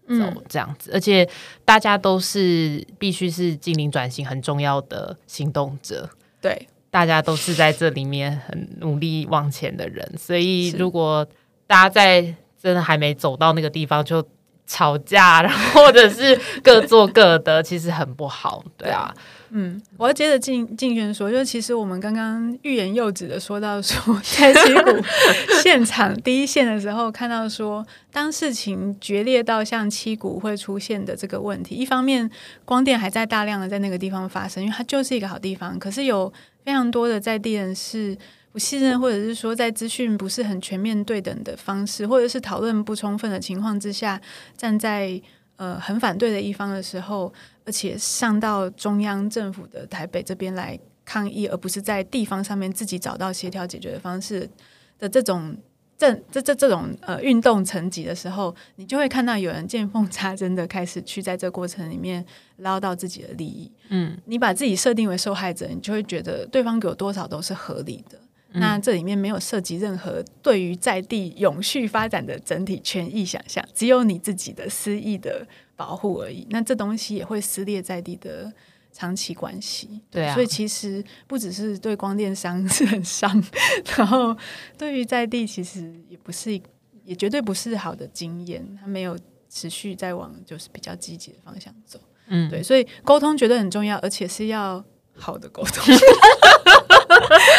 走，这样子。而且大家都是必须是精灵转型很重要的行动者，对，大家都是在这里面很努力往前的人，所以如果大家在真的还没走到那个地方，就。吵架，[LAUGHS] 然后或者是各做各的，其实很不好，对啊。嗯，我要接着静静轩说，就其实我们刚刚欲言又止的说到说，在溪谷 [LAUGHS] 现场第一线的时候，看到说，当事情决裂到像七股会出现的这个问题，一方面光电还在大量的在那个地方发生，因为它就是一个好地方，可是有非常多的在地人是。不信任，或者是说在资讯不是很全面对等的方式，或者是讨论不充分的情况之下，站在呃很反对的一方的时候，而且上到中央政府的台北这边来抗议，而不是在地方上面自己找到协调解决的方式的这种这这这这种呃运动层级的时候，你就会看到有人见缝插针的开始去在这过程里面捞到自己的利益。嗯，你把自己设定为受害者，你就会觉得对方给我多少都是合理的。那这里面没有涉及任何对于在地永续发展的整体权益想象，只有你自己的私益的保护而已。那这东西也会撕裂在地的长期关系。对啊，所以其实不只是对光电商是很伤，[LAUGHS] 然后对于在地其实也不是，也绝对不是好的经验。它没有持续在往就是比较积极的方向走。嗯，对，所以沟通绝对很重要，而且是要好的沟通。[LAUGHS] [LAUGHS]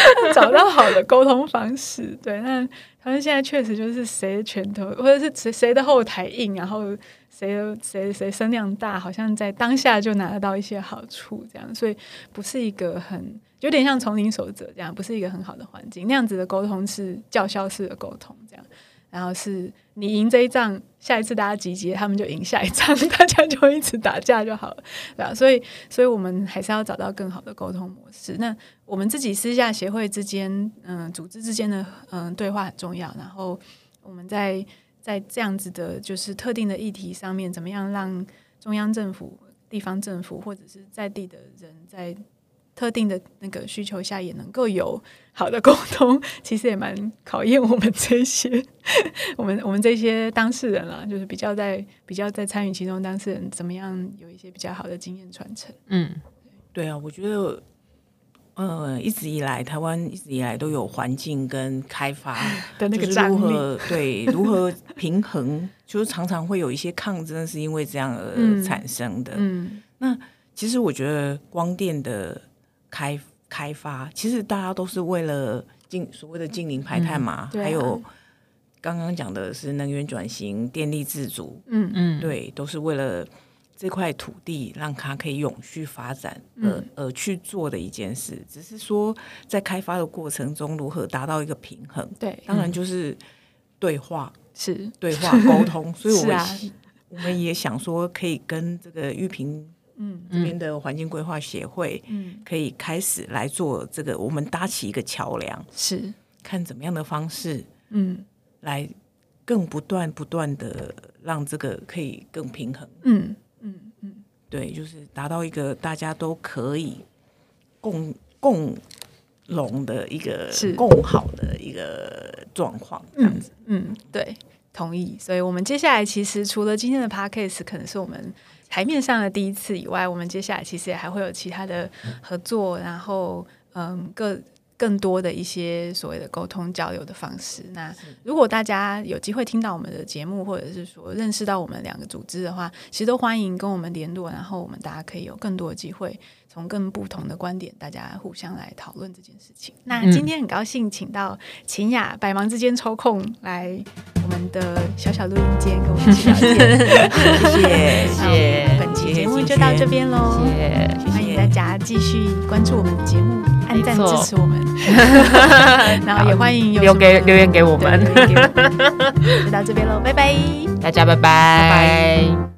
[LAUGHS] 找到好的沟通方式，对。那他们现在确实就是谁拳头，或者是谁谁的后台硬，然后谁谁谁声量大，好像在当下就拿得到一些好处，这样。所以不是一个很有点像丛林守则这样，不是一个很好的环境。那样子的沟通是叫嚣式的沟通，这样。然后是你赢这一仗，下一次大家集结，他们就赢下一仗，[LAUGHS] 大家就一直打架就好了，对吧？所以，所以我们还是要找到更好的沟通模式。那我们自己私下协会之间，嗯，组织之间的嗯对话很重要。然后我们在在这样子的，就是特定的议题上面，怎么样让中央政府、地方政府或者是在地的人在。特定的那个需求下也能够有好的沟通，[LAUGHS] 其实也蛮考验我们这些 [LAUGHS] 我们我们这些当事人啊，就是比较在比较在参与其中当事人怎么样有一些比较好的经验传承。嗯，对啊，我觉得，呃，一直以来台湾一直以来都有环境跟开发 [LAUGHS] 的那个如何对如何平衡，就是常常会有一些抗争，是因为这样而产生的。嗯，那其实我觉得光电的。开开发。其实大家都是为了净所谓的净零排碳嘛，还有刚刚讲的是能源转型、电力自主，嗯嗯，对，都是为了这块土地让它可以永续发展而而去做的一件事。只是说在开发的过程中如何达到一个平衡，对，当然就是对话是。对话沟通，[LAUGHS] 所以我们我们也想说可以跟这个玉萍。嗯，这边的环境规划协会，嗯，可以开始来做这个，我们搭起一个桥梁，是看怎么样的方式，嗯，来更不断不断的让这个可以更平衡。嗯嗯嗯，对，就是达到一个大家都可以共共荣的一个是共好的一个状况。这样子，嗯，对，同意。所以，我们接下来其实除了今天的 p a d c a s e 可能是我们台面上的第一次以外，我们接下来其实也还会有其他的合作，然后嗯，各。更多的一些所谓的沟通交流的方式。那如果大家有机会听到我们的节目，或者是说认识到我们两个组织的话，其实都欢迎跟我们联络，然后我们大家可以有更多的机会，从更不同的观点，大家互相来讨论这件事情。那今天很高兴请到秦雅，百忙之间抽空来我们的小小录音间跟我们一起聊天，[LAUGHS] 谢谢谢谢。本期节目就到这边喽，欢迎大家继续关注我们的节目，按赞支持我们。[LAUGHS] 然后也欢迎留给留言给我们，[LAUGHS] 就到这边喽，拜拜，大家拜拜。